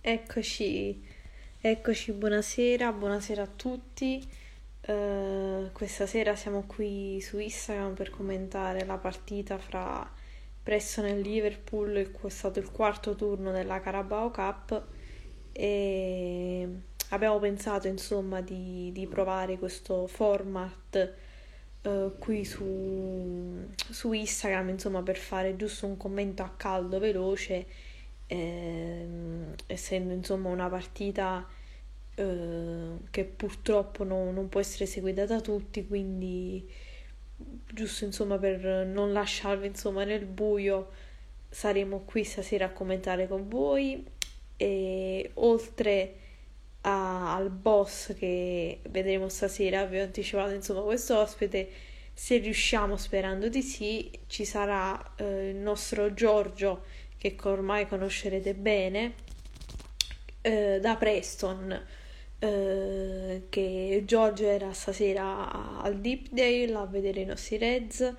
Eccoci, eccoci, buonasera, buonasera a tutti. Eh, questa sera siamo qui su Instagram per commentare la partita fra Preston e Liverpool, è stato il quarto turno della Carabao Cup e abbiamo pensato insomma di, di provare questo format eh, qui su, su Instagram insomma per fare giusto un commento a caldo veloce ehm, essendo insomma una partita eh, che purtroppo no, non può essere seguita da tutti, quindi giusto insomma per non lasciarvi insomma nel buio saremo qui stasera a commentare con voi. E oltre a, al boss che vedremo stasera vi ho anticipato insomma questo ospite se riusciamo sperando di sì ci sarà eh, il nostro Giorgio che ormai conoscerete bene, eh, da Preston, eh, che Giorgio era stasera al Deepdale a vedere i nostri Reds.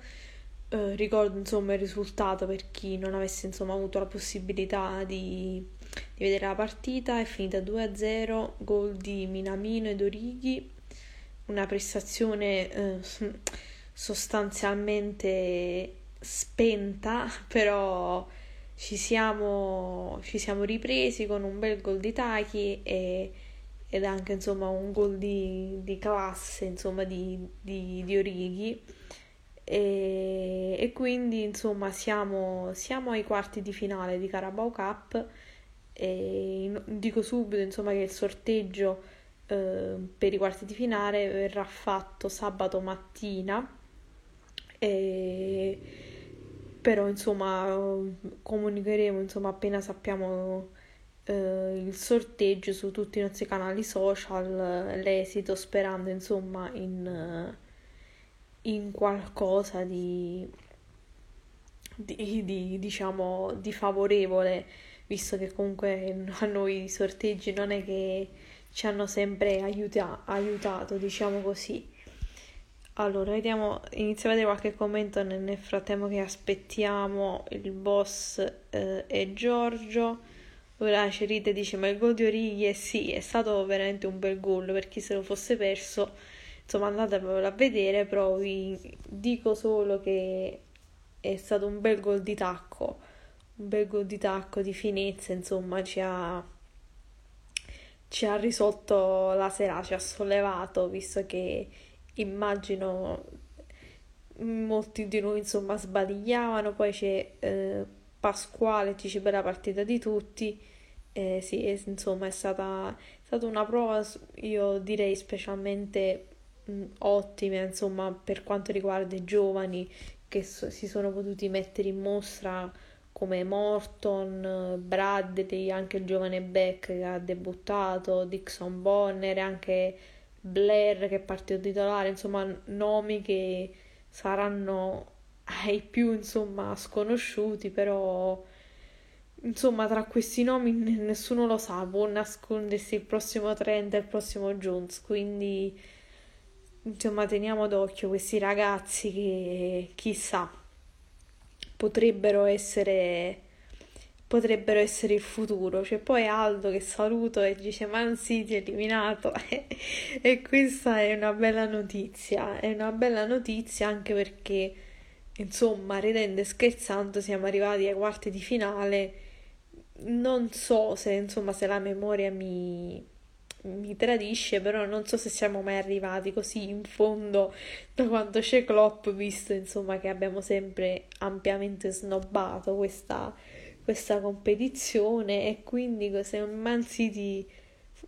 Eh, ricordo insomma il risultato per chi non avesse insomma avuto la possibilità di, di vedere la partita è finita 2-0 gol di Minamino ed Orighi una prestazione eh, sostanzialmente spenta però ci siamo, ci siamo ripresi con un bel gol di Taki e, ed anche insomma un gol di, di classe insomma di, di, di Orighi e, e, quindi insomma siamo, siamo ai quarti di finale di Carabao Cup e dico subito insomma che il sorteggio eh, per i quarti di finale verrà fatto sabato mattina. E però insomma comunicheremo insomma appena sappiamo eh, il sorteggio su tutti i nostri canali social l'esito sperando insomma in, in qualcosa di, di, di, diciamo di favorevole visto che comunque a noi i sorteggi non è che ci hanno sempre aiuta- aiutato diciamo così allora, vediamo, inizio a vedere qualche commento nel, nel frattempo che aspettiamo il boss eh, e Giorgio. Ora Cerite dice, ma il gol di Orighi, eh sì, è stato veramente un bel gol per chi se lo fosse perso. Insomma, andatevelo a vedere, però vi dico solo che è stato un bel gol di tacco, un bel gol di tacco, di finezza, insomma, ci ha, ci ha risolto la sera, ci ha sollevato, visto che immagino molti di noi insomma sbadigliavano, poi c'è eh, Pasquale, dice per la partita di tutti, eh, sì, insomma è stata, è stata una prova, io direi specialmente mh, ottima, insomma per quanto riguarda i giovani che so, si sono potuti mettere in mostra come Morton, Bradley, anche il giovane Beck che ha debuttato, Dixon Bonner, anche Blair che è partito titolare, insomma nomi che saranno ai più insomma sconosciuti, però insomma tra questi nomi nessuno lo sa, può nascondersi il prossimo Trent e il prossimo Jones, quindi insomma teniamo d'occhio questi ragazzi che chissà potrebbero essere potrebbero essere il futuro. C'è poi Aldo che saluto e dice Man City eliminato e questa è una bella notizia, è una bella notizia anche perché insomma ridendo e scherzando siamo arrivati ai quarti di finale. Non so se insomma se la memoria mi, mi tradisce, però non so se siamo mai arrivati così in fondo da quando c'è Klopp, visto insomma che abbiamo sempre ampiamente snobbato questa questa competizione e quindi se Man City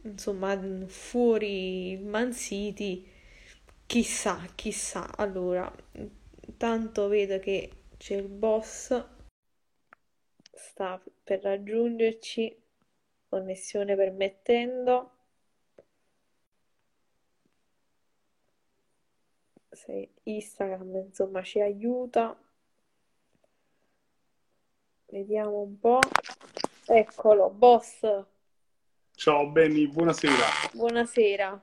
insomma fuori Man City chissà chissà. Allora tanto vedo che c'è il boss sta per raggiungerci connessione permettendo. Se Instagram insomma ci aiuta Vediamo un po'. Eccolo, boss. Ciao Benny, buonasera. Buonasera.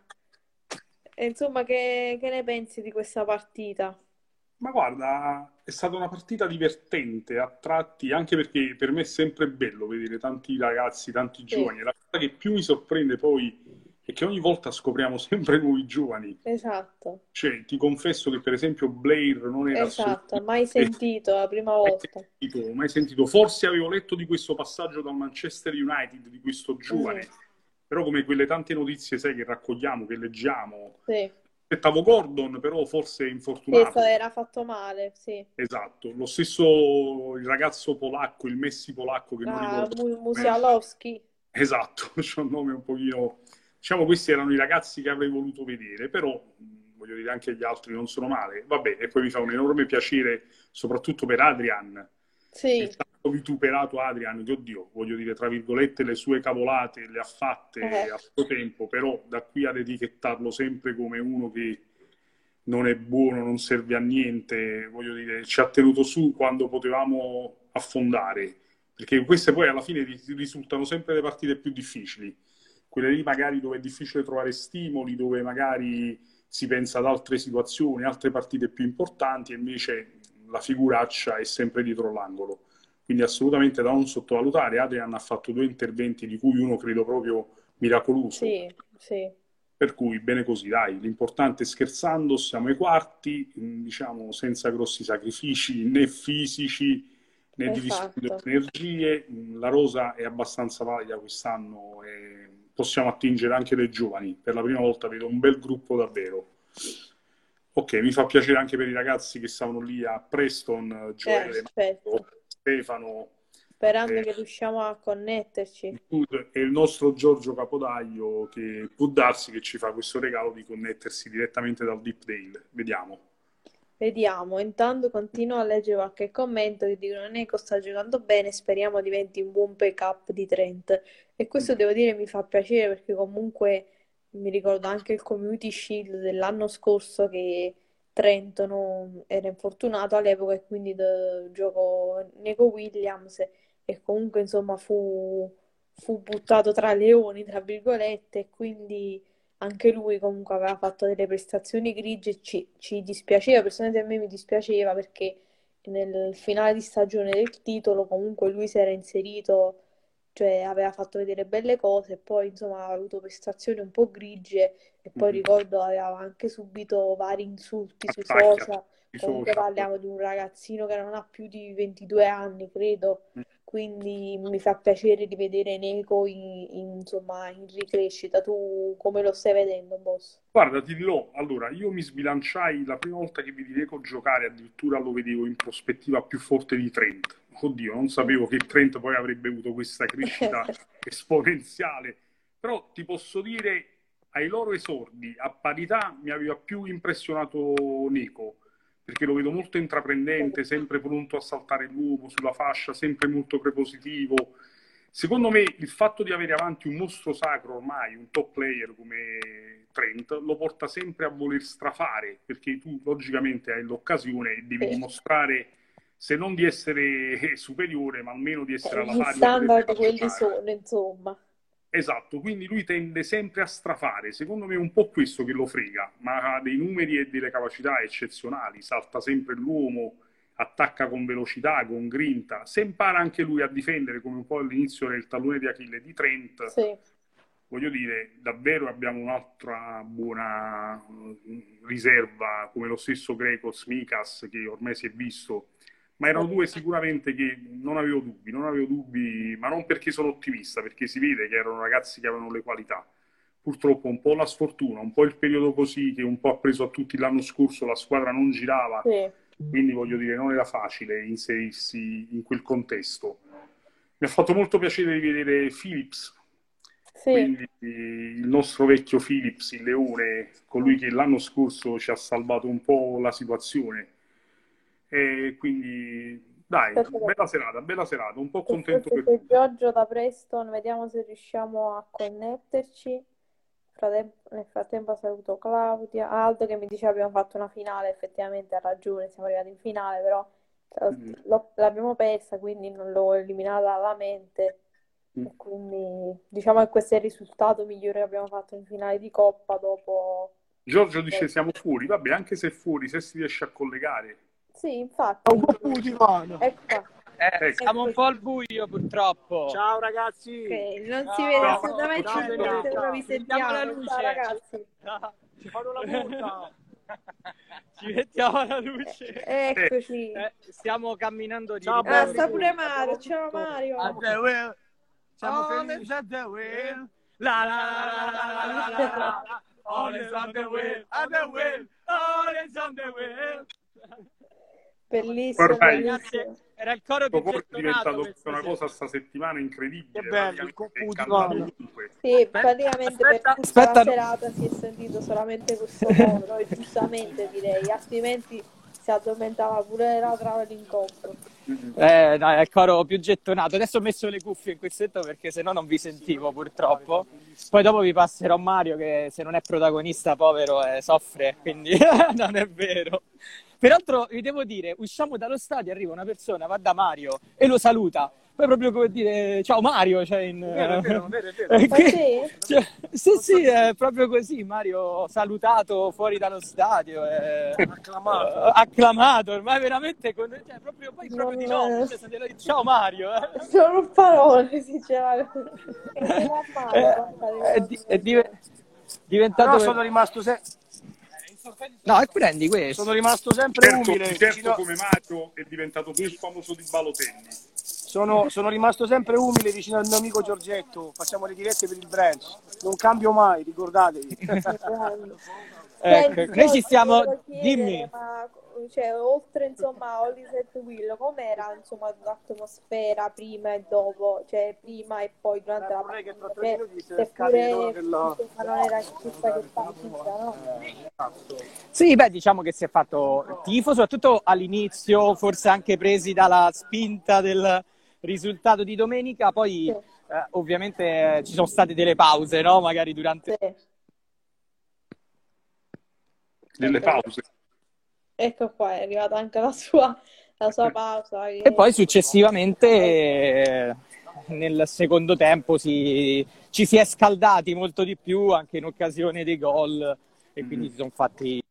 E insomma, che, che ne pensi di questa partita? Ma guarda, è stata una partita divertente a tratti, anche perché per me è sempre bello vedere tanti ragazzi, tanti Sì, giovani. La cosa che più mi sorprende poi è che ogni volta scopriamo sempre nuovi giovani. esatto, Cioè, ti confesso che per esempio Blair non era esatto, mai sentito la prima mai volta. sentito, mai sentito. Forse avevo letto di questo passaggio dal Manchester United, di questo giovane, però come quelle tante notizie, sai, che raccogliamo, che leggiamo. Sì, Aspettavo Gordon, però forse è questo infortunato. era fatto male, sì. Esatto, lo stesso il ragazzo polacco, il Messi polacco che non Ah, ricordo Mu- nome. Musialowski, Esatto, c'è un nome un pochino... Diciamo, questi erano i ragazzi che avrei voluto vedere, però voglio dire anche gli altri non sono male. Vabbè, e poi mi fa un enorme piacere, soprattutto per Adrian, sì, il tanto vituperato Adrian, che oddio, voglio dire, tra virgolette, le sue cavolate le ha fatte eh, a suo tempo, però da qui ad etichettarlo sempre come uno che non è buono, non serve a niente, voglio dire, ci ha tenuto su quando potevamo affondare, perché queste poi alla fine ri- risultano sempre le partite più difficili, quelle lì magari dove è difficile trovare stimoli, dove magari si pensa ad altre situazioni, altre partite più importanti, e invece la figuraccia è sempre dietro l'angolo. Quindi assolutamente da non sottovalutare, Adrian ha fatto due interventi di cui uno credo proprio miracoloso. sì, sì, Per cui bene così, dai, l'importante è scherzando, siamo ai quarti, diciamo senza grossi sacrifici né fisici né di risparmio esatto. di energie. La rosa è abbastanza valida quest'anno e possiamo attingere anche dai giovani. Per la prima volta vedo un bel gruppo davvero. Ok, mi fa piacere anche per i ragazzi che stavano lì a Preston, Eh, Gioele, certo, Marco, Stefano, sperando eh, che riusciamo a connetterci. e il nostro Giorgio Capodaglio che può darsi che ci fa questo regalo di connettersi direttamente dal Deep Dale. Vediamo. Vediamo, intanto continuo a leggere qualche commento che dicono Neco sta giocando bene, speriamo diventi un buon backup di Trent. E questo devo dire mi fa piacere perché comunque mi ricordo anche il Community Shield dell'anno scorso che Trent non era infortunato all'epoca e quindi giocò Neco Williams e comunque insomma fu, fu buttato tra leoni, tra virgolette, e quindi anche lui comunque aveva fatto delle prestazioni grigie e ci, ci dispiaceva, personalmente a me mi dispiaceva perché nel finale di stagione del titolo comunque lui si era inserito, cioè aveva fatto vedere belle cose e poi insomma ha avuto prestazioni un po' grigie e poi Mhm. ricordo aveva anche subito vari insulti sui Attacchi social, comunque parliamo di un ragazzino che non ha più di 22 anni, credo. Quindi mi fa piacere rivedere Neko in, in, insomma, in ricrescita. Tu come lo stai vedendo, boss? Guarda, ti dirò, allora, io mi sbilanciai la prima volta che vidi Deco giocare, addirittura lo vedevo in prospettiva più forte di Trent. Oddio, non sapevo che Trent poi avrebbe avuto questa crescita esponenziale, però ti posso dire, ai loro esordi, a parità, mi aveva più impressionato Neco, perché lo vedo molto intraprendente, sempre pronto a saltare l'uomo sulla fascia, sempre molto prepositivo. Secondo me il fatto di avere avanti un mostro sacro ormai, un top player come Trent, lo porta sempre a voler strafare, perché tu logicamente hai l'occasione e devi dimostrare, se non di essere superiore, ma almeno di essere alla Gli pari standard delle quelli sono, insomma. Esatto, quindi lui tende sempre a strafare. Secondo me è un po' questo che lo frega, ma ha dei numeri e delle capacità eccezionali. Salta sempre l'uomo, attacca con velocità, con grinta. Se impara anche lui a difendere, come un po' all'inizio del tallone di Achille di Trent, Sì, voglio dire, davvero abbiamo un'altra buona eh, riserva, come lo stesso Greco Smikas, che ormai si è visto. Ma erano due sicuramente che non avevo dubbi, non avevo dubbi, ma non perché sono ottimista, perché si vede che erano ragazzi che avevano le qualità. Purtroppo un po' la sfortuna, un po' il periodo così che un po' ha preso a tutti l'anno scorso, la squadra non girava, sì, quindi voglio dire, non era facile inserirsi in quel contesto. Mi ha fatto molto piacere rivedere Phillips, sì, quindi il nostro vecchio Phillips, il leone, colui che l'anno scorso ci ha salvato un po' la situazione. E quindi, dai, bella serata, bella serata, un po' contento per c'è Giorgio da Preston, vediamo se riusciamo a connetterci. Nel frattempo saluto Claudia, Aldo che mi dice abbiamo fatto una finale, effettivamente ha ragione, siamo arrivati in finale, però Mm. l'abbiamo persa, quindi non l'ho eliminata dalla mente. Mm. E quindi diciamo che questo è il risultato migliore che abbiamo fatto in finale di Coppa dopo... Giorgio dice siamo fuori, vabbè, anche se fuori, se si riesce a collegare, sì, infatti. È un po' putivano. Ecco qua. Eh, eh siamo un po' al buio purtroppo. Ciao ragazzi. Okay, non Ciao. si vede assolutamente Ciao. niente, però vi sentiamo. La luce. Ciao ragazzi. Ci fanno la multa. Ci mettiamo alla luce. Eh, eccoci. Eh, stiamo camminando di Ciao, ah, sta pure Mario. Ciao Mario. Siamo oh, felici at the will. La la la la la la la la. All is on the wheel, on the wheel, all is on the wheel. Bellissimo, Ormai- bellissimo. Era il coro più Questo è gettonato diventato questa una cosa sta settimana incredibile. Che bello, il ovunque. Sì, praticamente aspetta, per tutta aspetta. la serata si è sentito solamente questo tono, e giustamente direi, altrimenti si addormentava pure la trava l'incontro. Eh, no, è il coro più gettonato. Adesso ho messo le cuffie in questo perché se no non vi sentivo purtroppo. Poi dopo vi passerò Mario che se non è protagonista povero eh, soffre, quindi non è vero. Peraltro vi devo dire, usciamo dallo stadio, arriva una persona, va da Mario e lo saluta. Poi proprio come dire ciao Mario, cioè in... Vero, è vero, vero, è vero. Ma che- sì? cioè, sì, sì, è proprio così. Mario salutato fuori dallo stadio, eh, Acclamato. eh, acclamato, ormai veramente con, cioè, proprio, poi proprio di no. Cioè, ciao Mario. eh. Sono parole, si diceva. E non ha Eh, è, di- è dive- diventato. Però sono rimasto, se- No, e prendi questo. sono rimasto sempre Certo, umile. certo vicino- come Mario è diventato più famoso di Balotelli. Sono, sono rimasto sempre umile vicino al mio amico Giorgetto. Facciamo le dirette per il branch. Non cambio mai, ricordatevi. Ecco, noi ci stiamo. Dimmi. Ma, cioè, oltre insomma Holly Set Will, com'era insomma l'atmosfera prima e dopo? Cioè prima e poi durante la che tra partita? tre Cioè, minuti si se scarichi pure della- insomma, non era chissà che partita, no? Sì, beh, diciamo che si è fatto tifo, soprattutto all'inizio, forse anche presi dalla spinta del risultato di domenica. Poi, Sì. eh, ovviamente, eh, ci sono state delle pause, no? Magari durante. Sì. Nelle pause. Ecco qua, è arrivata anche la sua, la sua pausa. che- E poi successivamente eh, nel secondo tempo si- ci si è scaldati molto di più anche in occasione dei gol e quindi Mhm. si sono fatti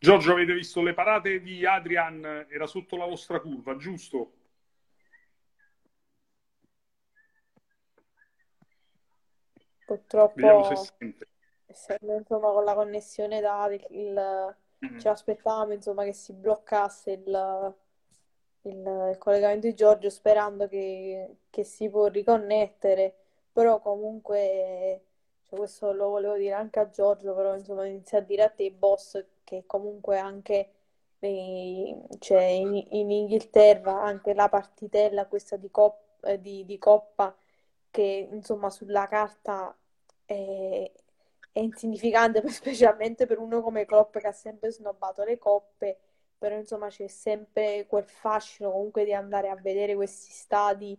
Giorgio, avete visto le parate di Adrian? Era sotto la vostra curva, giusto? Purtroppo, Vediamo se sente. Essendo insomma con la connessione dati, il, Mhm. ci aspettavamo insomma che si bloccasse il, il- il collegamento di Giorgio sperando che, che si può riconnettere, però comunque cioè, questo lo volevo dire anche a Giorgio, però insomma inizia a dire a te, boss, che comunque anche nei- cioè, in, in Inghilterra anche la partitella questa di, cop- di, di Coppa che insomma sulla carta è, è insignificante, specialmente per uno come Klopp che ha sempre snobbato le coppe, però insomma c'è sempre quel fascino comunque di andare a vedere questi stadi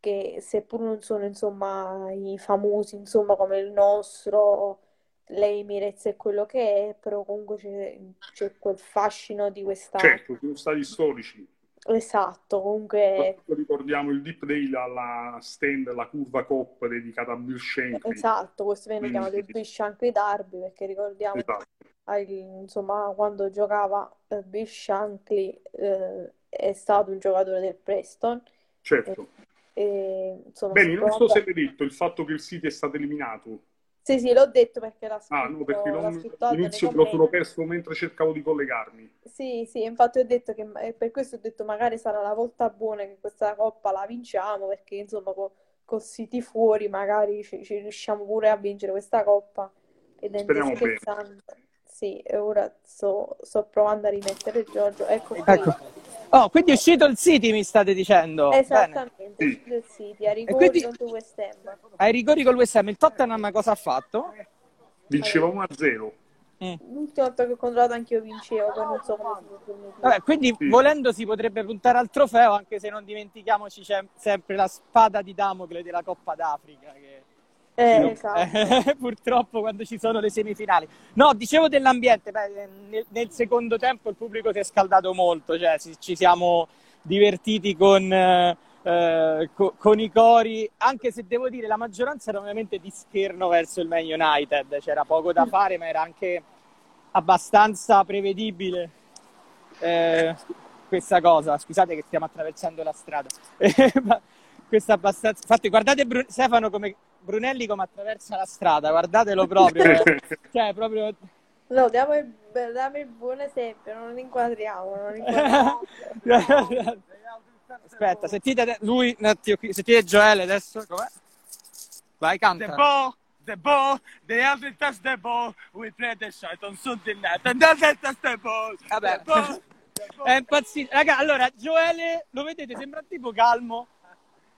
che seppur non sono insomma i famosi insomma come il nostro, l'Emirates e quello che è, però comunque c'è c'è quel fascino di questa... Certo, sono stati storici. Esatto, comunque... Ricordiamo il Deep Dale alla stand, la curva Cop dedicata a Bill Shankly. Esatto, questo viene chiamato il Bill Shankly Derby perché ricordiamo Esatto. ai- insomma quando giocava eh, Bill Shankly eh, è stato un giocatore del Preston Certo. e insomma Bene, non so se avete detto il fatto che il City è stato eliminato. Sì, sì, l'ho detto perché l'ha Ah, scritto, no, perché all'inizio me lo sono commenti. perso mentre cercavo di collegarmi. Sì, sì, infatti ho detto che per questo ho detto magari sarà la volta buona che questa coppa la vinciamo perché insomma co- col City fuori magari ci, ci riusciamo pure a vincere questa coppa ed è Speriamo bene. Sì, e ora sto, sto provando a rimettere Giorgio. Ecco qui. Ecco. Oh, quindi è uscito il City, mi state dicendo. Esattamente, del City, a rigori quindi- contro West Ham. Ai rigori col West Ham, il Tottenham cosa ha fatto? Vinceva 1-0. L'ultima volta che ho controllato anch'io vincevo, poi non so come. Vabbè, quindi Sì. volendo si potrebbe puntare al trofeo, anche se non dimentichiamoci c'è sempre la spada di Damocle della Coppa d'Africa. Che... Eh, No, esatto. purtroppo quando ci sono le semifinali. No, dicevo dell'ambiente, beh, nel, nel secondo tempo il pubblico si è scaldato molto, cioè si- ci siamo divertiti con, eh, eh, co- con i cori, anche se devo dire la maggioranza era ovviamente di scherno verso il Man United, c'era poco da fare, ma era anche abbastanza prevedibile eh, questa cosa. Scusate che stiamo attraversando la strada. Questa abbastanza... Infatti guardate Bru- Stefano come Brunelli come attraversa la strada, guardatelo proprio. eh. Cioè, proprio... No, diamo il, diamo il buon esempio, non inquadriamo, non inquadriamo. Aspetta, sentite lui, un attimo qui, sentite Joele adesso. Com'è? Vai, The canta. ball, the ball, the other touch the ball, we play the shot on Sunday night, and the other touch the ball. Vabbè. The ball, the ball. È impazzito. Raga, allora, Joele, lo vedete, sembra tipo calmo,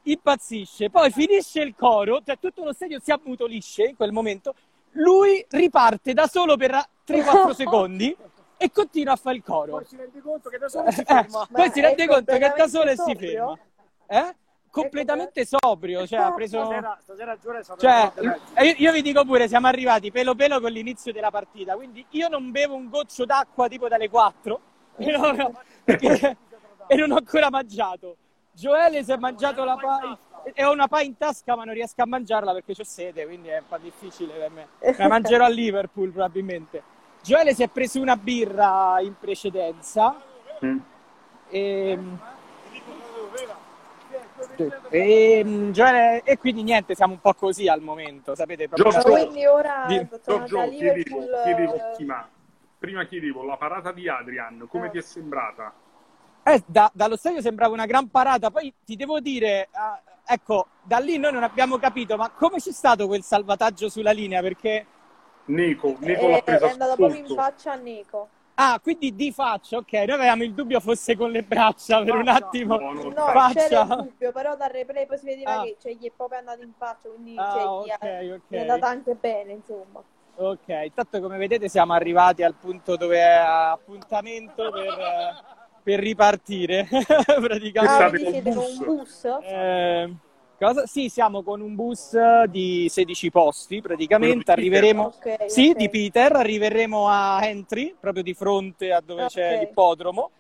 impazzisce, poi finisce il coro, cioè tutto lo stadio si ammutolisce in quel momento, lui riparte da solo per 3-4 secondi e continua a fare il coro. Poi si rende conto che da solo si Eh, ferma. poi si rende è conto che da completamente solo e si sobrio? ferma. Eh? Completamente sobrio, cioè ha preso... Stasera, stasera stato Cioè, veramente e io, io vi dico pure, siamo arrivati pelo pelo con l'inizio della partita, quindi io non bevo un goccio d'acqua tipo dalle 4 e non, perché- e non ho ancora mangiato. Joele si è mangiato la pie e ho una pie in tasca ma non riesco a mangiarla perché ho sede, quindi è un po' difficile per me. La mangerò a Liverpool probabilmente. Joele si è preso una birra in precedenza Mm. e, e, Joele- e quindi niente, siamo un po' così al momento, sapete? proprio Giorgio, Quindi ora Di- Giorgio, chiedevo, Liverpool. chiedevo eh, prima, prima chiedevo la parata di Adrian, come Eh. ti è sembrata? Eh, da- dallo stadio sembrava una gran parata, poi ti devo dire, ah, ecco, da lì noi non abbiamo capito, ma come c'è stato quel salvataggio sulla linea? Perché, Neco, Neco è, l'ha è presa andato proprio in faccia a Nico. ah, quindi di faccia, ok, noi avevamo il dubbio fosse con le braccia per un Faccia. attimo. No, no, No, faccia. c'era il dubbio, però dal replay poi si vedeva Ah. che cioè, gli è proprio andato in faccia, quindi Ah, cioè, ok, gli, è, ok. gli è andata anche bene, insomma. Ok, intanto come vedete siamo arrivati al punto dove è appuntamento per, eh, per ripartire, praticamente. Ah, un bus? Eh, cosa? Sì, siamo con un bus di 16 posti, praticamente Quello di Peter? arriveremo... Ok, Sì, ok. di Peter, arriveremo a Entry, proprio di fronte a dove c'è Ok. l'ippodromo.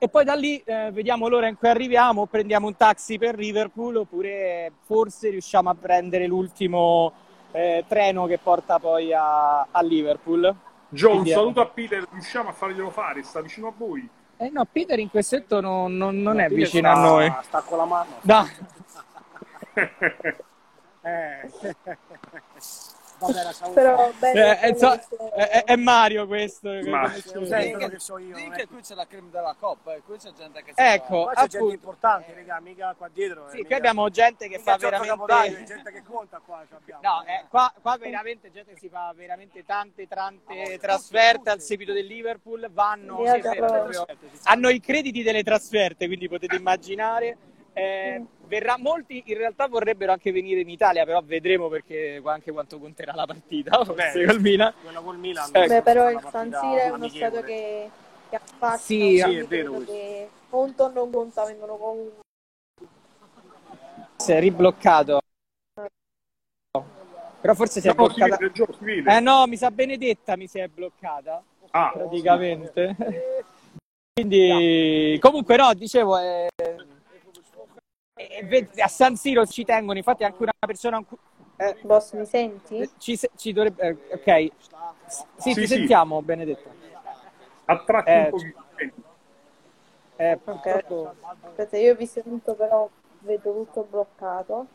E poi da lì eh, vediamo l'ora in cui arriviamo, prendiamo un taxi per Liverpool oppure forse riusciamo a prendere l'ultimo eh, treno che porta poi a, a Liverpool. Joe, un Quindi, saluto a Peter, riusciamo a farglielo fare? Sta vicino a voi? Eh no, Peter in questo non, non- non è Peter vicino sta- a noi. Sta con la mano. No. Eh. Però bene, Eh, eh, so- è, è- è Mario questo. che Ma-. Senti quello che so io. è- Minchia, qui c'è la creme della coppa, eh. qui c'è gente che si Ecco, Qua c'è gente appunto. importante, raga, mica qua dietro. eh, Sì, mica- qui abbiamo gente che mica fa veramente... è gente che conta qua. abbiamo. No, eh, qua, qua veramente gente si fa veramente tante, tante trasferte al seguito del Liverpool, vanno, Sì, hanno i crediti delle trasferte, quindi potete immaginare. Eh, verrà, molti in realtà vorrebbero anche venire in Italia, però vedremo perché anche quanto conterà la partita, forse col Milan. Quella col Milan. Ecco. Beh, però il San Siro è uno stadio che, che affascina, Sì, quindi sì, è vero che conta o non conta vengono comunque. Si è ribloccato. Però forse si è No, si bloccata. vede, si vede. Eh no, mi sa Benedetta mi si è bloccata. Ah, praticamente. Quindi, comunque, no, dicevo, eh, eh, ve- a San Siro ci tengono, infatti, anche una persona. cu- eh, Boss, mi senti? ci, ci dovrebbe. eh, ok, sì, Sì, ti sì. sentiamo, Benedetta. a tratti Eh, un pochino. Eh, Ok. purtroppo- Aspetta, io ho visto tutto, però vedo tutto bloccato.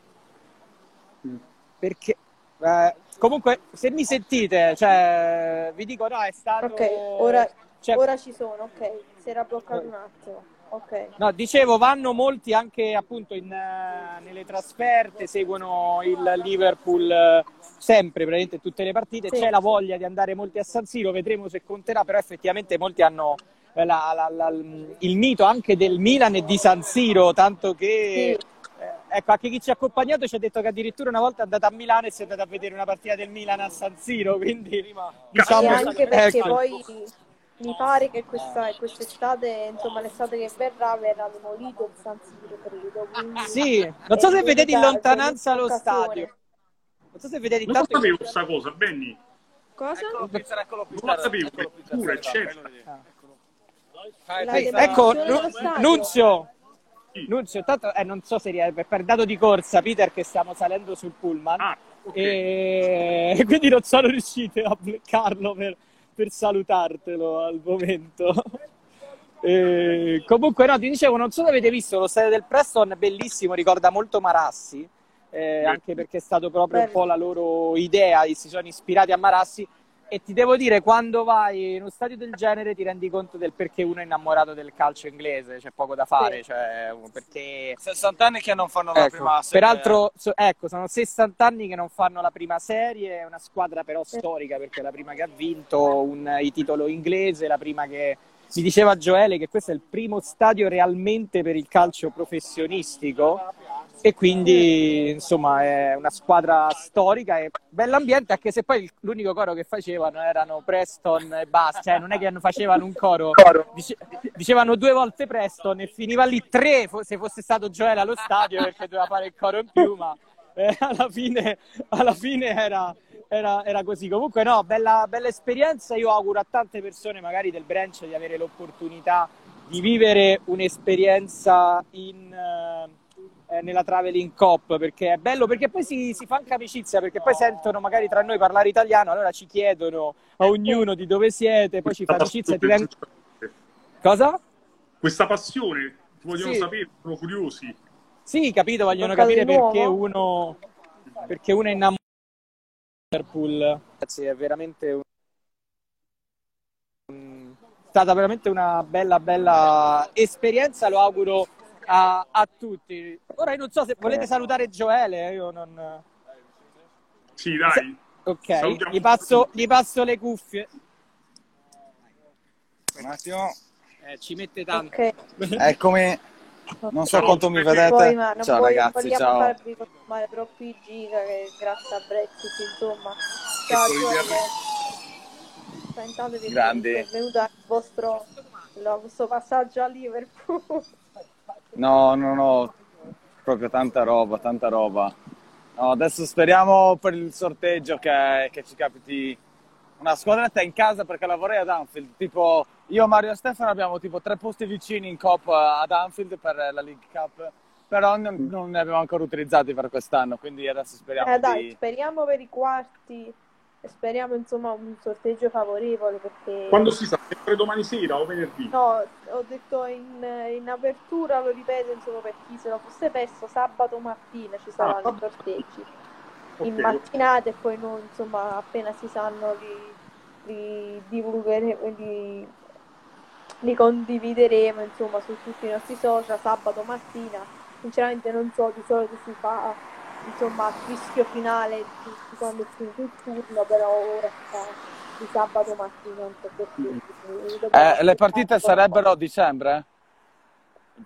perché. eh, comunque, se mi sentite, cioè, vi dico, no, è stato. Ok, ora, cioè, ora ci sono, ok. Si era bloccato un attimo. Ok. No, dicevo, vanno molti anche appunto in, eh, nelle trasferte, seguono il Liverpool eh, sempre, praticamente tutte le partite. Sì. C'è la voglia di andare molti a San Siro, vedremo se conterà, però effettivamente molti hanno eh, la- la- la- il mito anche del Milan e di San Siro, tanto che... Sì. eh, ecco, anche chi ci ha accompagnato ci ha detto che addirittura una volta è andata a Milano e si è andata a vedere una partita del Milan a San Siro, quindi E diciamo... anche perché ecco. poi mi pare che questa, quest'estate, insomma, l'estate che verrà verrà demolito il San Siro, credo. quindi Sì, non so se vedete in lontananza lo stadio. Non so se vedete Non lo intanto... sapevo questa cosa, Benny. Cosa? Eccolo eccolo. Non lo sapevo, eccolo La fai- Sì, fai- ecco. Nunzio, Sì. Nunzio, tanto eh, non so se rie- per, dato di corsa, Peter, che stiamo salendo sul pullman Ah, ok. e quindi non sono riusciti a bloccarlo per, per salutartelo al momento. Eh, comunque, no, ti dicevo, non so se avete visto lo stadio del Preston, bellissimo, ricorda molto Marassi, eh, anche perché è stato proprio un po' la loro idea, si sono ispirati a Marassi. E ti devo dire, quando vai in uno stadio del genere ti rendi conto del perché uno è innamorato del calcio inglese, c'è poco da fare, Sì. cioè, perché 60 anni che non fanno la Ecco, prima serie. peraltro, so- ecco, sono 60 anni che non fanno la prima serie, è una squadra però storica perché è la prima che ha vinto un, il titolo inglese, la prima che... Mi diceva Gioele che questo è il primo stadio realmente per il calcio professionistico e quindi insomma è una squadra storica e bell'ambiente anche se poi l'unico coro che facevano erano Preston e basta, cioè non è che facevano un coro, dice- dicevano due volte Preston e finiva lì tre se fosse stato Joel allo stadio perché doveva fare il coro in più ma eh, alla fine, alla fine era, era- era così. Comunque no, bella, bella esperienza. Io auguro a tante persone magari del branch di avere l'opportunità di vivere un'esperienza in, eh, nella Traveling Cop perché è bello perché poi si, si fa anche amicizia perché poi sentono magari tra noi parlare italiano allora ci chiedono a ognuno di dove siete poi ci fa amicizia e ti vengono cosa? Questa passione, ti vogliono Sì. sapere, sono curiosi. Sì, capito, vogliono Qualcosa capire perché uno, perché uno è innamorato di Liverpool. Ragazzi, è veramente un- un- è stata veramente una bella, bella esperienza, lo auguro a, a tutti. Ora io non so se volete salutare Gioele, io non... Sì, dai. Ok, gli passo, gli passo le cuffie. Un attimo. Eh, ci mette tanto. Ok. Eccomi. Non so Ciao. quanto mi vedete. Poi, ma non ciao voglio- ragazzi, ciao. farvi consumare troppi giga che grazie a Brexit, insomma. Ciao, Giovanni. vediamo. Sta intanto vi Grandi. è venuto il vostro, il vostro passaggio a Liverpool. No, no, no. Proprio tanta roba, tanta roba. No, adesso speriamo per il sorteggio che, che ci capiti una squadretta in casa perché lavorei ad Anfield. Tipo, io, Mario e Stefano abbiamo tipo tre posti vicini in Cop ad Anfield per la League Cup. Però non, non ne abbiamo ancora utilizzati per quest'anno, quindi adesso speriamo Eh dai, di... speriamo per i quarti speriamo insomma un sorteggio favorevole perché... Quando si sa? Sempre domani sera o venerdì? No, ho detto in, in apertura, lo ripeto insomma per chi se lo fosse perso, sabato mattina ci saranno Ah, i sorteggi. Ok. in mattinata e poi noi insomma appena si sanno li, li divulgheremo li, li condivideremo insomma su tutti i nostri social sabato mattina sinceramente non so di solito si fa insomma il rischio finale di, di quando è finito il turno però ora si fa di sabato mattina non so perché dobbiamo Eh, le partite sarebbero a dicembre?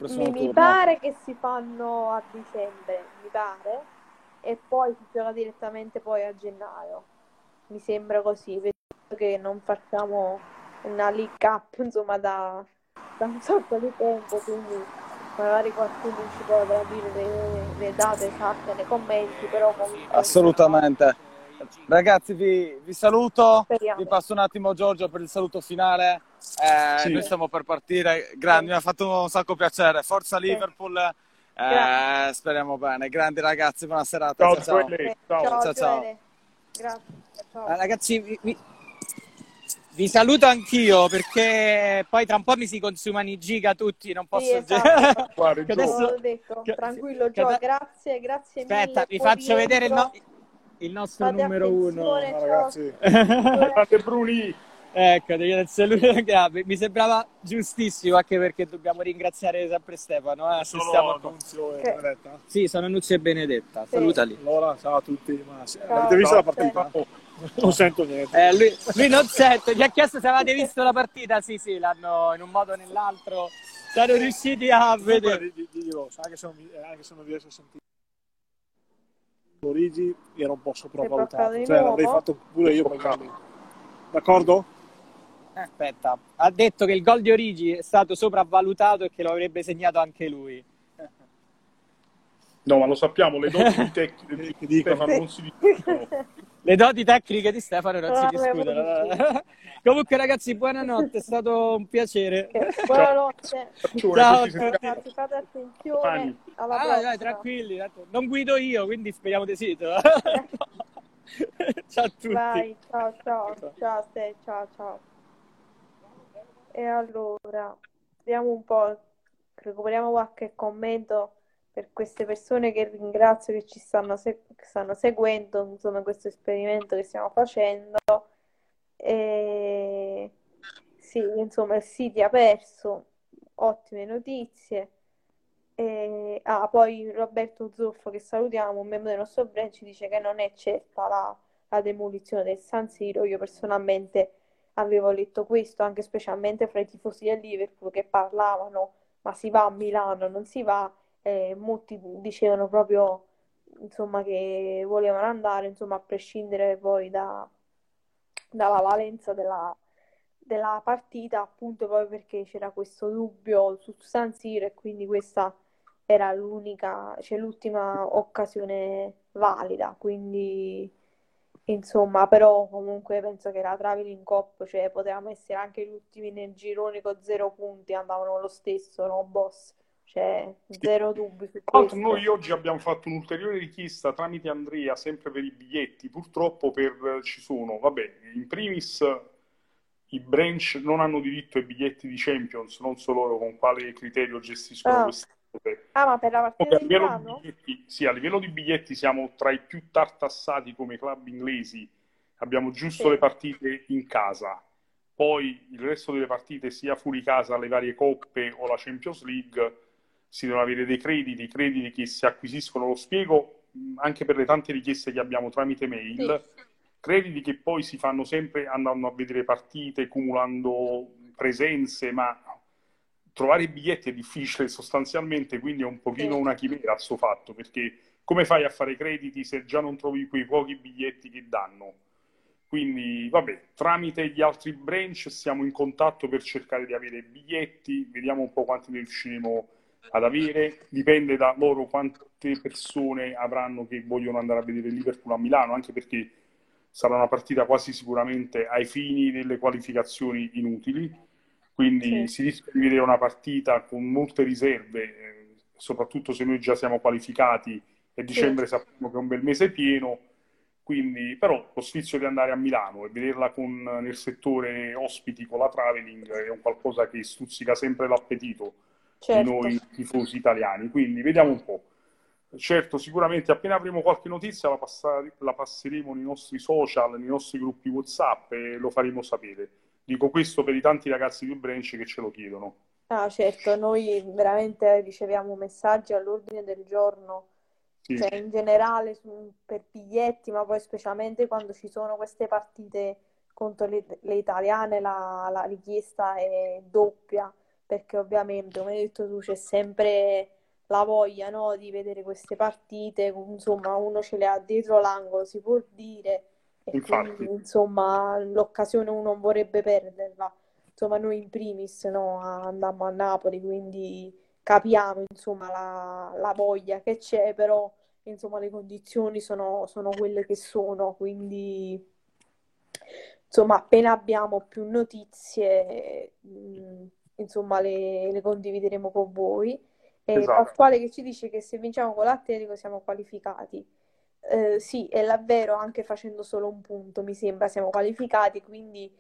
Mi, mi pare che si fanno a dicembre, mi pare, e poi si gioca direttamente poi a gennaio. Mi sembra così, vedo che non facciamo una League Cup, insomma, da, da un sacco di tempo, quindi magari qualcuno ci potrà dire le, le date esatte nei commenti, però comunque... Assolutamente. Ragazzi, vi, vi saluto. Speriamo. Vi passo un attimo Giorgio per il saluto finale. Eh, Sì. Noi stiamo per partire. Grandi, mi ha fatto un sacco piacere. Forza Liverpool. Eh, speriamo bene. Grandi ragazzi, buona serata. Ciao, Ciao, ciao. Eh, Ciao. ciao. Grazie. Ciao. Ah, ragazzi, vi, vi- vi saluto anch'io perché poi tra un po' mi si consumano i giga tutti, non posso... Sì, esatto. Guarda, adesso- L'ho detto, tranquillo Gio, che- grazie, grazie mille. Aspetta, vi faccio vedere il, no- il nostro Fate numero uno. Ciao. Guardate Bruni. Ecco, devi dare il cellulare. Grazie. Mi sembrava giustissimo anche perché dobbiamo ringraziare sempre Stefano. Eh, se stiamo- Nunzio e Che- Benedetta. Sì, sono Nuzio e Benedetta. Sì. Salutali. Allora, ciao a tutti. Ma Ciao. avete visto la Ciao. partita? Oh, Non sento niente. Eh, lui, lui non sente, gli ha chiesto se avete visto la partita. Sì, sì, l'hanno in un modo o nell'altro. Sono riusciti a vedere. di- di- dirò, anche se non, eh, riesco a sentire Origi era un po' sopravvalutato. Cioè, l'avrei fatto pure io Galli. D'accordo? Aspetta, ha detto che il gol di Origi è stato sopravvalutato e che lo avrebbe segnato anche lui. No, ma lo sappiamo, le doti di tec- di Che dicono? Stefano non si discutono. Le doti tecniche di Stefano non si avevo discutono. Comunque, ragazzi, buonanotte, è stato un piacere. Buonanotte. Ciao, ci sentiamo. Ragazzi, fate attenzione. Ah, prossima. dai, tranquilli, non guido io, quindi speriamo di sì. ciao a tutti. Vai, ciao ciao, ciao a te, ciao ciao. E allora, vediamo un po', recuperiamo qualche commento per queste persone che ringrazio che ci stanno, se- che stanno seguendo, insomma, questo esperimento che stiamo facendo. E sì, insomma, il City ha perso, ottime notizie. E, ah, poi Roberto Zoffo, che salutiamo, un membro del nostro brand, ci dice che non è certa la, la demolizione del San Siro. Io personalmente avevo letto questo, anche specialmente fra i tifosi del Liverpool che parlavano, ma si va a Milano, non si va, eh, molti dicevano proprio insomma, che volevano andare, insomma, a prescindere poi da, dalla valenza della, della partita, appunto proprio perché c'era questo dubbio su San Siro e quindi questa era l'unica, cioè l'ultima occasione valida, quindi insomma, però comunque penso che la Traveling Cup, cioè potevamo essere anche gli ultimi nel girone con zero punti, andavano lo stesso, no, boss? Cioè, zero dubbi su questo. noi oggi abbiamo fatto un'ulteriore richiesta tramite Andrea, sempre per i biglietti, purtroppo per, ci sono, vabbè, in primis i branch non hanno diritto ai biglietti di Champions, non so loro con quale criterio gestiscono Ah. queste cose. Ah, ma per la partita a livello biglietti, sì, a livello di biglietti siamo tra i più tartassati come club inglesi, abbiamo giusto Sì. le partite in casa, poi il resto delle partite sia fuori casa, le varie coppe o la Champions League, si devono avere dei crediti, crediti che si acquisiscono, lo spiego anche per le tante richieste che abbiamo tramite mail, crediti che poi si fanno sempre andando a vedere partite, cumulando presenze, ma trovare i biglietti è difficile sostanzialmente, quindi è un pochino una chimera questo fatto, perché come fai a fare crediti se già non trovi quei pochi biglietti che danno? Quindi, vabbè, tramite gli altri branch siamo in contatto per cercare di avere biglietti, vediamo un po' quanti ne riusciremo ad avere, dipende da loro quante persone avranno che vogliono andare a vedere Liverpool a Milano, anche perché sarà una partita quasi sicuramente ai fini delle qualificazioni inutili, quindi Sì. si rischia di vedere una partita con molte riserve, eh, soprattutto se noi già siamo qualificati e dicembre sappiamo che è un bel mese pieno, quindi però lo sfizio di andare a Milano e vederla con, nel settore ospiti con la traveling è un qualcosa che stuzzica sempre l'appetito di Certo. noi tifosi italiani, quindi vediamo un po'. Certo, sicuramente appena avremo qualche notizia la, passa- la passeremo nei nostri social, nei nostri gruppi WhatsApp e lo faremo sapere. Dico questo per i tanti ragazzi di branch che ce lo chiedono. Ah, certo, noi veramente riceviamo messaggi all'ordine del giorno, Sì, cioè in generale su- per biglietti, ma poi specialmente quando ci sono queste partite contro le, le italiane, la, la richiesta è doppia, perché ovviamente, come hai detto tu, c'è sempre la voglia, no, di vedere queste partite, insomma, uno ce le ha dietro l'angolo, si può dire, Infatti. quindi, insomma, l'occasione uno non vorrebbe perderla. Insomma, noi in primis, no, andammo a Napoli, quindi capiamo, insomma, la, la voglia che c'è, però, insomma, le condizioni sono, sono quelle che sono, quindi, insomma, appena abbiamo più notizie, mh, insomma, le, le condivideremo con voi. E Esatto. Pasquale che ci dice che se vinciamo con l'Atletico siamo qualificati. Eh, sì, è la- vero, anche facendo solo un punto, mi sembra, siamo qualificati, quindi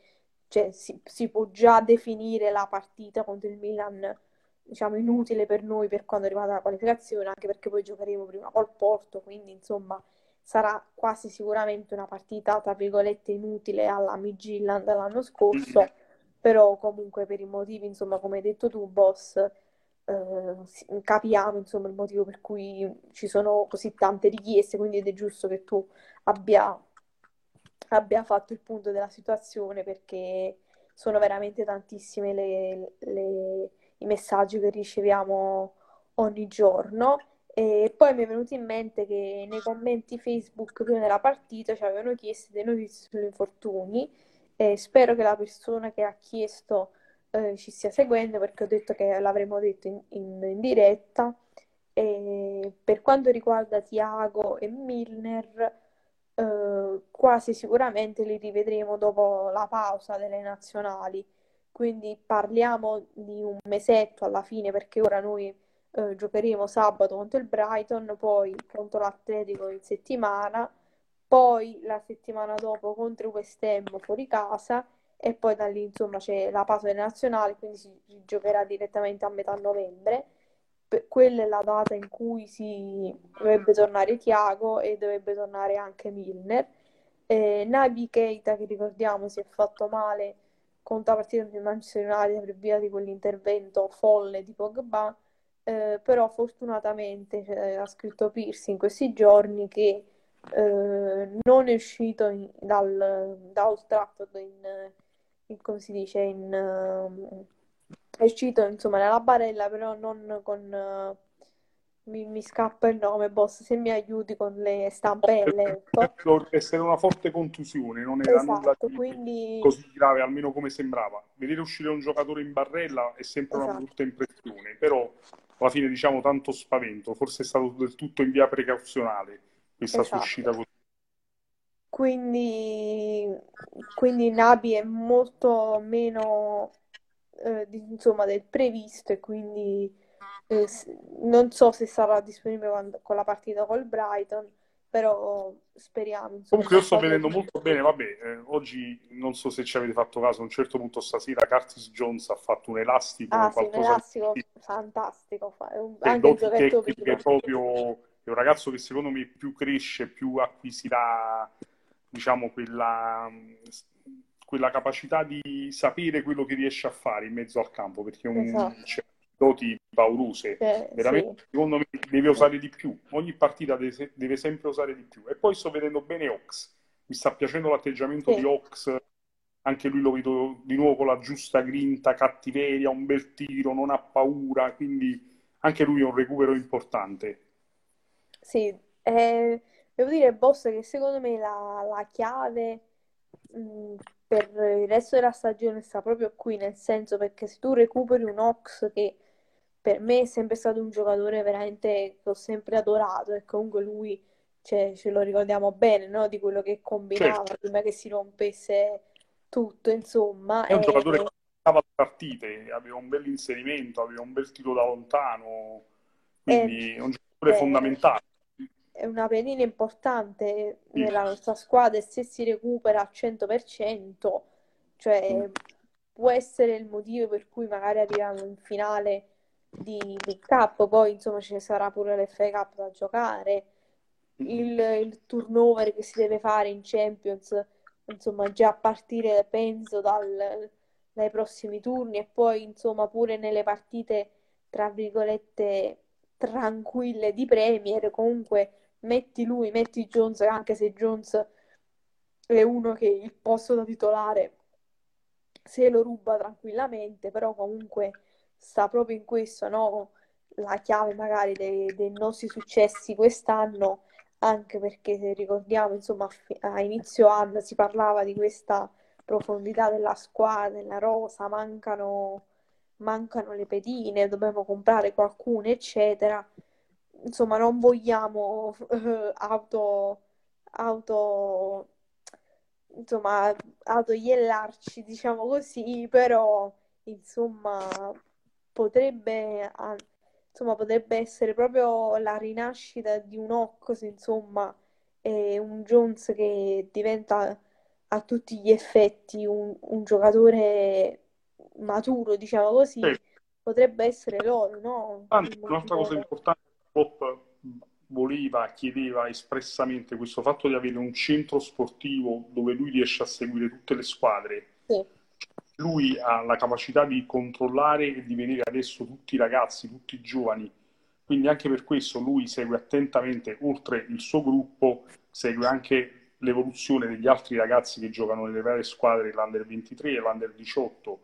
cioè, si, si può già definire la partita contro il Milan, diciamo, inutile per noi per quanto riguarda la qualificazione, anche perché poi giocheremo prima col Porto, quindi insomma sarà quasi sicuramente una partita, tra virgolette, inutile alla Midtjylland dell'anno scorso, però comunque per i motivi, insomma, come hai detto tu, boss, eh, capiamo, insomma, il motivo per cui ci sono così tante richieste, quindi ed è giusto che tu abbia abbia fatto il punto della situazione perché sono veramente tantissime le- le- i messaggi che riceviamo ogni giorno. E poi mi è venuto in mente che nei commenti Facebook prima della partita ci avevano chiesto delle notizie sugli infortuni e spero che la persona che ha chiesto eh, ci stia seguendo perché ho detto che l'avremmo detto in, in- in diretta. E per quanto riguarda Tiago e Milner, eh, quasi sicuramente li rivedremo dopo la pausa delle nazionali. Quindi parliamo di un mesetto alla fine, perché ora noi eh, giocheremo sabato contro il Brighton, poi contro l'Atletico in settimana, poi la settimana dopo contro West Ham fuori casa e poi da lì insomma c'è la pausa delle nazionali, quindi si giocherà direttamente a metà novembre. quella è la data in cui si dovrebbe tornare Thiago e dovrebbe tornare anche Milner. Eh, Nabi Keita, che ricordiamo si è fatto male contro la partita di Manchester United per via di quell'intervento folle di Pogba, eh, però fortunatamente cioè, ha scritto Pierce in questi giorni che eh, non è uscito in, dal, da Old Trafford in, come si dice, in, uh, è uscito insomma nella barella, però non con... Uh, mi, mi, scappa il nome, boss, se mi aiuti con le stampelle. Dovrebbe essere una forte contusione, non era esatto, nulla di quindi... così grave, almeno come sembrava. Vedere uscire un giocatore in barella è sempre esatto. una brutta impressione, però alla fine diciamo tanto spavento, forse è stato del tutto in via precauzionale questa esatto. uscita così. Quindi, quindi Nabi è molto meno eh, insomma, del previsto e quindi eh, non so se sarà disponibile quando, con la partita col Brighton, però speriamo. Insomma, Comunque io sto vedendo molto bene, vabbè, eh, oggi non so se ci avete fatto caso, a un certo punto stasera Curtis Jones ha fatto un elastico. Ah sì, un elastico di... fantastico, un... anche il giochetto È proprio è un ragazzo che secondo me più cresce, più acquisirà, diciamo, quella, quella capacità di sapere quello che riesce a fare in mezzo al campo, perché un... Esatto. Cioè, doti paurose, eh, veramente sì. secondo me deve usare di più, ogni partita deve, deve, sempre usare di più. E poi sto vedendo bene Ox, mi sta piacendo l'atteggiamento sì. di Ox, anche lui lo vedo di nuovo con la giusta grinta, cattiveria, un bel tiro, non ha paura, quindi anche lui è un recupero importante. Sì, eh, devo dire, Boss, che secondo me la, la chiave mh, per il resto della stagione sta proprio qui, nel senso perché se tu recuperi un Ox che per me è sempre stato un giocatore veramente che ho sempre adorato e comunque lui cioè, ce lo ricordiamo bene no? di quello che combinava certo. prima che si rompesse tutto insomma è un e... giocatore che le partite aveva un bel inserimento aveva un bel tiro da lontano quindi è un giocatore è... fondamentale è una pedina importante nella nostra squadra e se si recupera al 100% cioè mm. può essere il motivo per cui magari arriviamo in finale di, di Cup, poi insomma ci sarà pure l'FA Cup da giocare, il, il, turnover che si deve fare in Champions, insomma già a partire penso dal, dai prossimi turni e poi insomma pure nelle partite tra virgolette tranquille di Premier, comunque metti lui, metti Jones, anche se Jones è uno che il posto da titolare se lo ruba tranquillamente, però comunque sta proprio in questo, no? La chiave magari dei, dei nostri successi quest'anno, anche perché se ricordiamo, insomma, a inizio anno si parlava di questa profondità della squadra, della rosa, mancano, mancano le pedine, dobbiamo comprare qualcuno, eccetera. Insomma, non vogliamo uh, auto, auto, insomma, autoiellarci, diciamo così, però, insomma, potrebbe, insomma, potrebbe essere proprio la rinascita di un Ox, insomma, e un Jones che diventa a tutti gli effetti un, un giocatore maturo, diciamo così, sì. potrebbe essere loro, no? Anzi, un'altra cosa importante, Pop voleva, chiedeva espressamente questo fatto di avere un centro sportivo dove lui riesce a seguire tutte le squadre. Sì lui ha la capacità di controllare e di vedere adesso tutti i ragazzi, tutti i giovani. Quindi anche per questo lui segue attentamente, oltre il suo gruppo, segue anche l'evoluzione degli altri ragazzi che giocano nelle varie squadre, l'Under 23 e l'Under 18.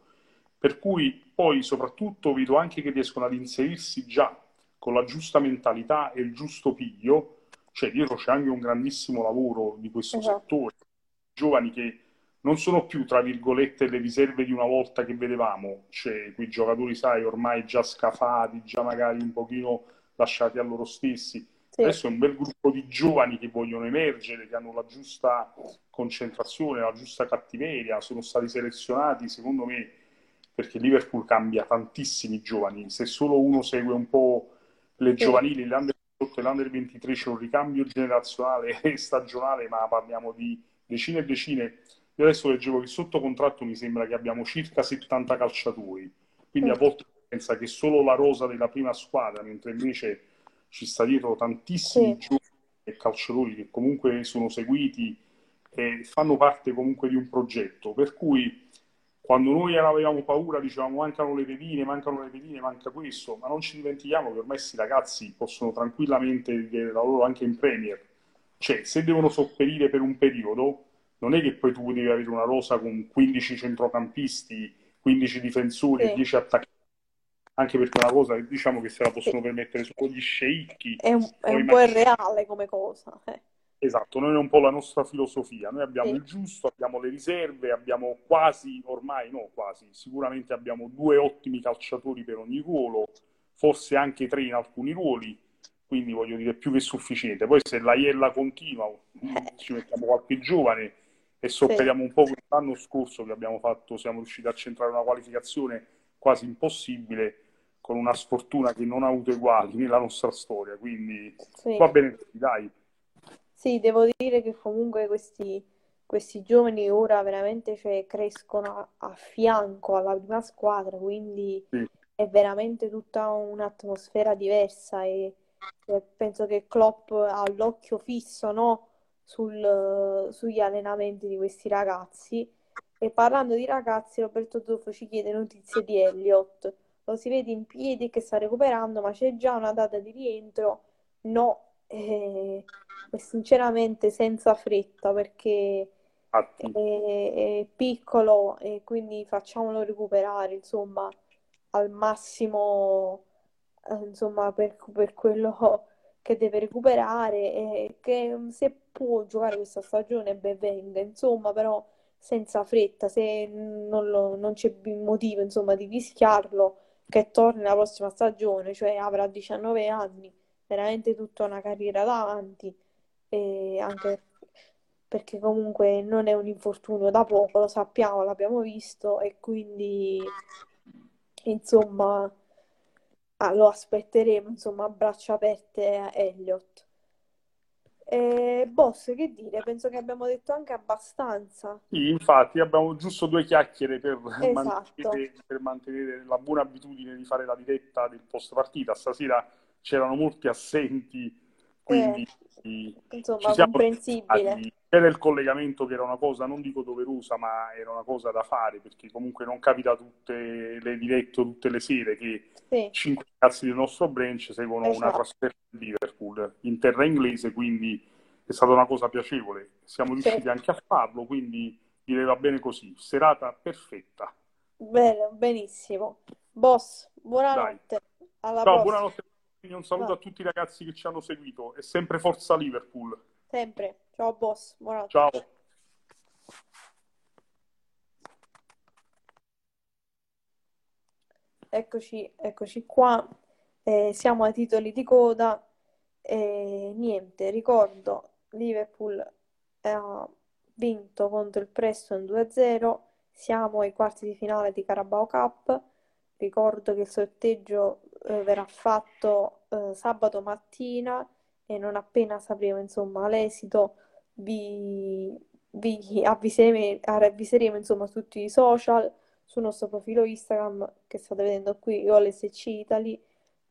Per cui poi soprattutto vedo anche che riescono ad inserirsi già con la giusta mentalità e il giusto piglio, cioè dietro c'è anche un grandissimo lavoro di questo esatto. settore, giovani che non sono più, tra virgolette, le riserve di una volta che vedevamo, cioè quei giocatori, sai, ormai già scafati, già magari un pochino lasciati a loro stessi. Sì. Adesso è un bel gruppo di giovani che vogliono emergere, che hanno la giusta concentrazione, la giusta cattiveria, sono stati selezionati, secondo me, perché Liverpool cambia tantissimi giovani. Se solo uno segue un po' le giovanili, le under 18 e l'Under 23 c'è un ricambio generazionale e stagionale, ma parliamo di decine e decine. Io adesso leggevo che sotto contratto mi sembra che abbiamo circa 70 calciatori, quindi a volte pensa che solo la rosa della prima squadra, mentre invece ci sta dietro tantissimi Sì. giovani e calciatori che comunque sono seguiti e fanno parte comunque di un progetto. Per cui quando noi avevamo paura, dicevamo mancano le pedine, mancano le pedine, manca questo, ma non ci dimentichiamo che ormai questi ragazzi possono tranquillamente vedere la loro anche in Premier. Cioè, se devono sopperire per un periodo, non è che poi tu devi avere una rosa con 15 centrocampisti, 15 difensori e Sì. 10 attaccanti, anche perché una cosa che diciamo che se la possono permettere solo gli sceicchi È un, è un po' irreale come cosa. eh. Esatto, noi è un po' la nostra filosofia. Noi abbiamo Sì. il giusto, abbiamo le riserve, abbiamo quasi, ormai no, quasi, sicuramente abbiamo due ottimi calciatori per ogni ruolo, forse anche tre in alcuni ruoli, quindi voglio dire più che sufficiente. Poi se la Iella continua, ci mettiamo qualche giovane e sopperiamo un po' quest'anno scorso che abbiamo fatto, siamo riusciti a centrare una qualificazione quasi impossibile con una sfortuna che non ha avuto uguali nella nostra storia, quindi Sì. va bene dai. Sì, devo dire che comunque questi, questi giovani ora veramente cioè, crescono a, a fianco alla prima squadra, quindi Sì. è veramente tutta un'atmosfera diversa e, e penso che Klopp ha l'occhio fisso, no, sul- sugli allenamenti di questi ragazzi. E parlando di ragazzi, Roberto Zoffo ci chiede notizie di Elliott. Lo si vede in piedi che sta recuperando, ma c'è già una data di rientro? No, eh, e sinceramente senza fretta perché è, è piccolo e quindi facciamolo recuperare, insomma, al massimo, eh, insomma, per, per quello che deve recuperare e che se può giocare questa stagione ben venga, insomma, però senza fretta, se non, lo- non c'è motivo, insomma, di rischiarlo, che torni la prossima stagione, cioè avrà 19 anni, veramente tutta una carriera davanti e anche perché comunque non è un infortunio da poco, lo sappiamo, l'abbiamo visto e quindi insomma ah, lo aspetteremo insomma a braccia aperte a Elliott. E, boss, che dire? Penso che abbiamo detto anche abbastanza. Sì, infatti abbiamo giusto due chiacchiere per Esatto. mantenere, per mantenere la buona abitudine di fare la diretta del post partita. Stasera c'erano molti assenti, quindi ci Insomma, siamo comprensibile. C'era il collegamento che era una cosa, non dico doverosa, ma era una cosa da fare, perché comunque non capita tutte le dirette tutte le sere che Sì, cinque ragazzi del nostro branch seguono una esatto. trasferta di Liverpool in terra inglese, quindi è stata una cosa piacevole. Siamo Sì. riusciti anche a farlo, quindi direi va bene così. Serata perfetta. Bene, benissimo. Boss, buonanotte. Alla Ciao, prossima. buonanotte. Un saluto Vai. a tutti i ragazzi che ci hanno seguito e sempre forza Liverpool. Sempre. Ciao, boss. Buonanotte. Ciao. Eccoci, eccoci qua. Eh, siamo ai titoli di coda. E niente, ricordo, Liverpool ha vinto contro il Preston 2-0. Siamo ai quarti di finale di Carabao Cup. Ricordo che il sorteggio eh, verrà fatto eh, sabato mattina e non appena sapremo insomma l'esito vi, vi avviseremo, avviseremo insomma su tutti i social, sul nostro profilo Instagram che state vedendo qui, OLSC Italy.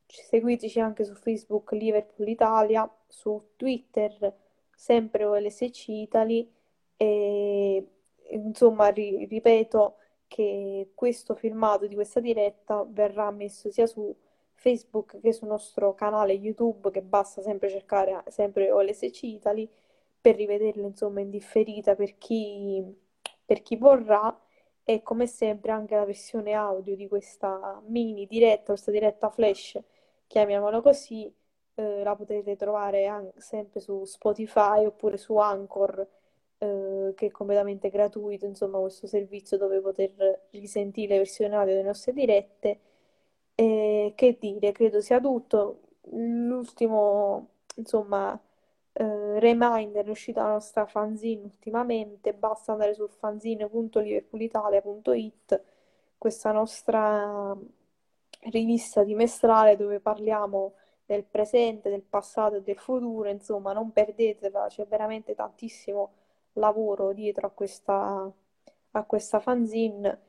Seguiteci anche su Facebook Liverpool Italia, su Twitter sempre OLSC Italy e insomma ri- ripeto che questo filmato di questa diretta verrà messo sia su Facebook che sul nostro canale YouTube che basta sempre cercare sempre OLSC Italy per rivederlo insomma in differita per chi, per chi vorrà e come sempre anche la versione audio di questa mini diretta, questa diretta flash, chiamiamola così, eh, la potete trovare anche sempre su Spotify oppure su Anchor, eh, che è completamente gratuito, insomma, questo servizio dove poter risentire le versioni audio delle nostre dirette. E che dire, credo sia tutto. L'ultimo, insomma, eh, reminder è uscita la nostra fanzine ultimamente, basta andare sul fanzine.liverpoolitalia.it, questa nostra rivista trimestrale dove parliamo del presente, del passato e del futuro, insomma, non perdetela, c'è veramente tantissimo lavoro dietro a questa, a questa fanzine.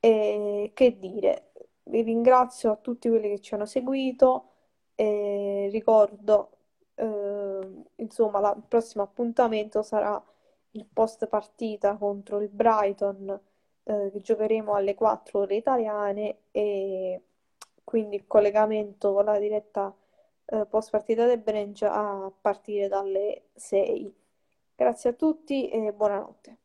E che dire, vi ringrazio a tutti quelli che ci hanno seguito e ricordo, eh, insomma, il prossimo appuntamento sarà il post partita contro il Brighton, eh, che giocheremo alle 4 ore italiane e quindi il collegamento con la diretta eh, post partita del Brengia a partire dalle 6. Grazie a tutti e buonanotte.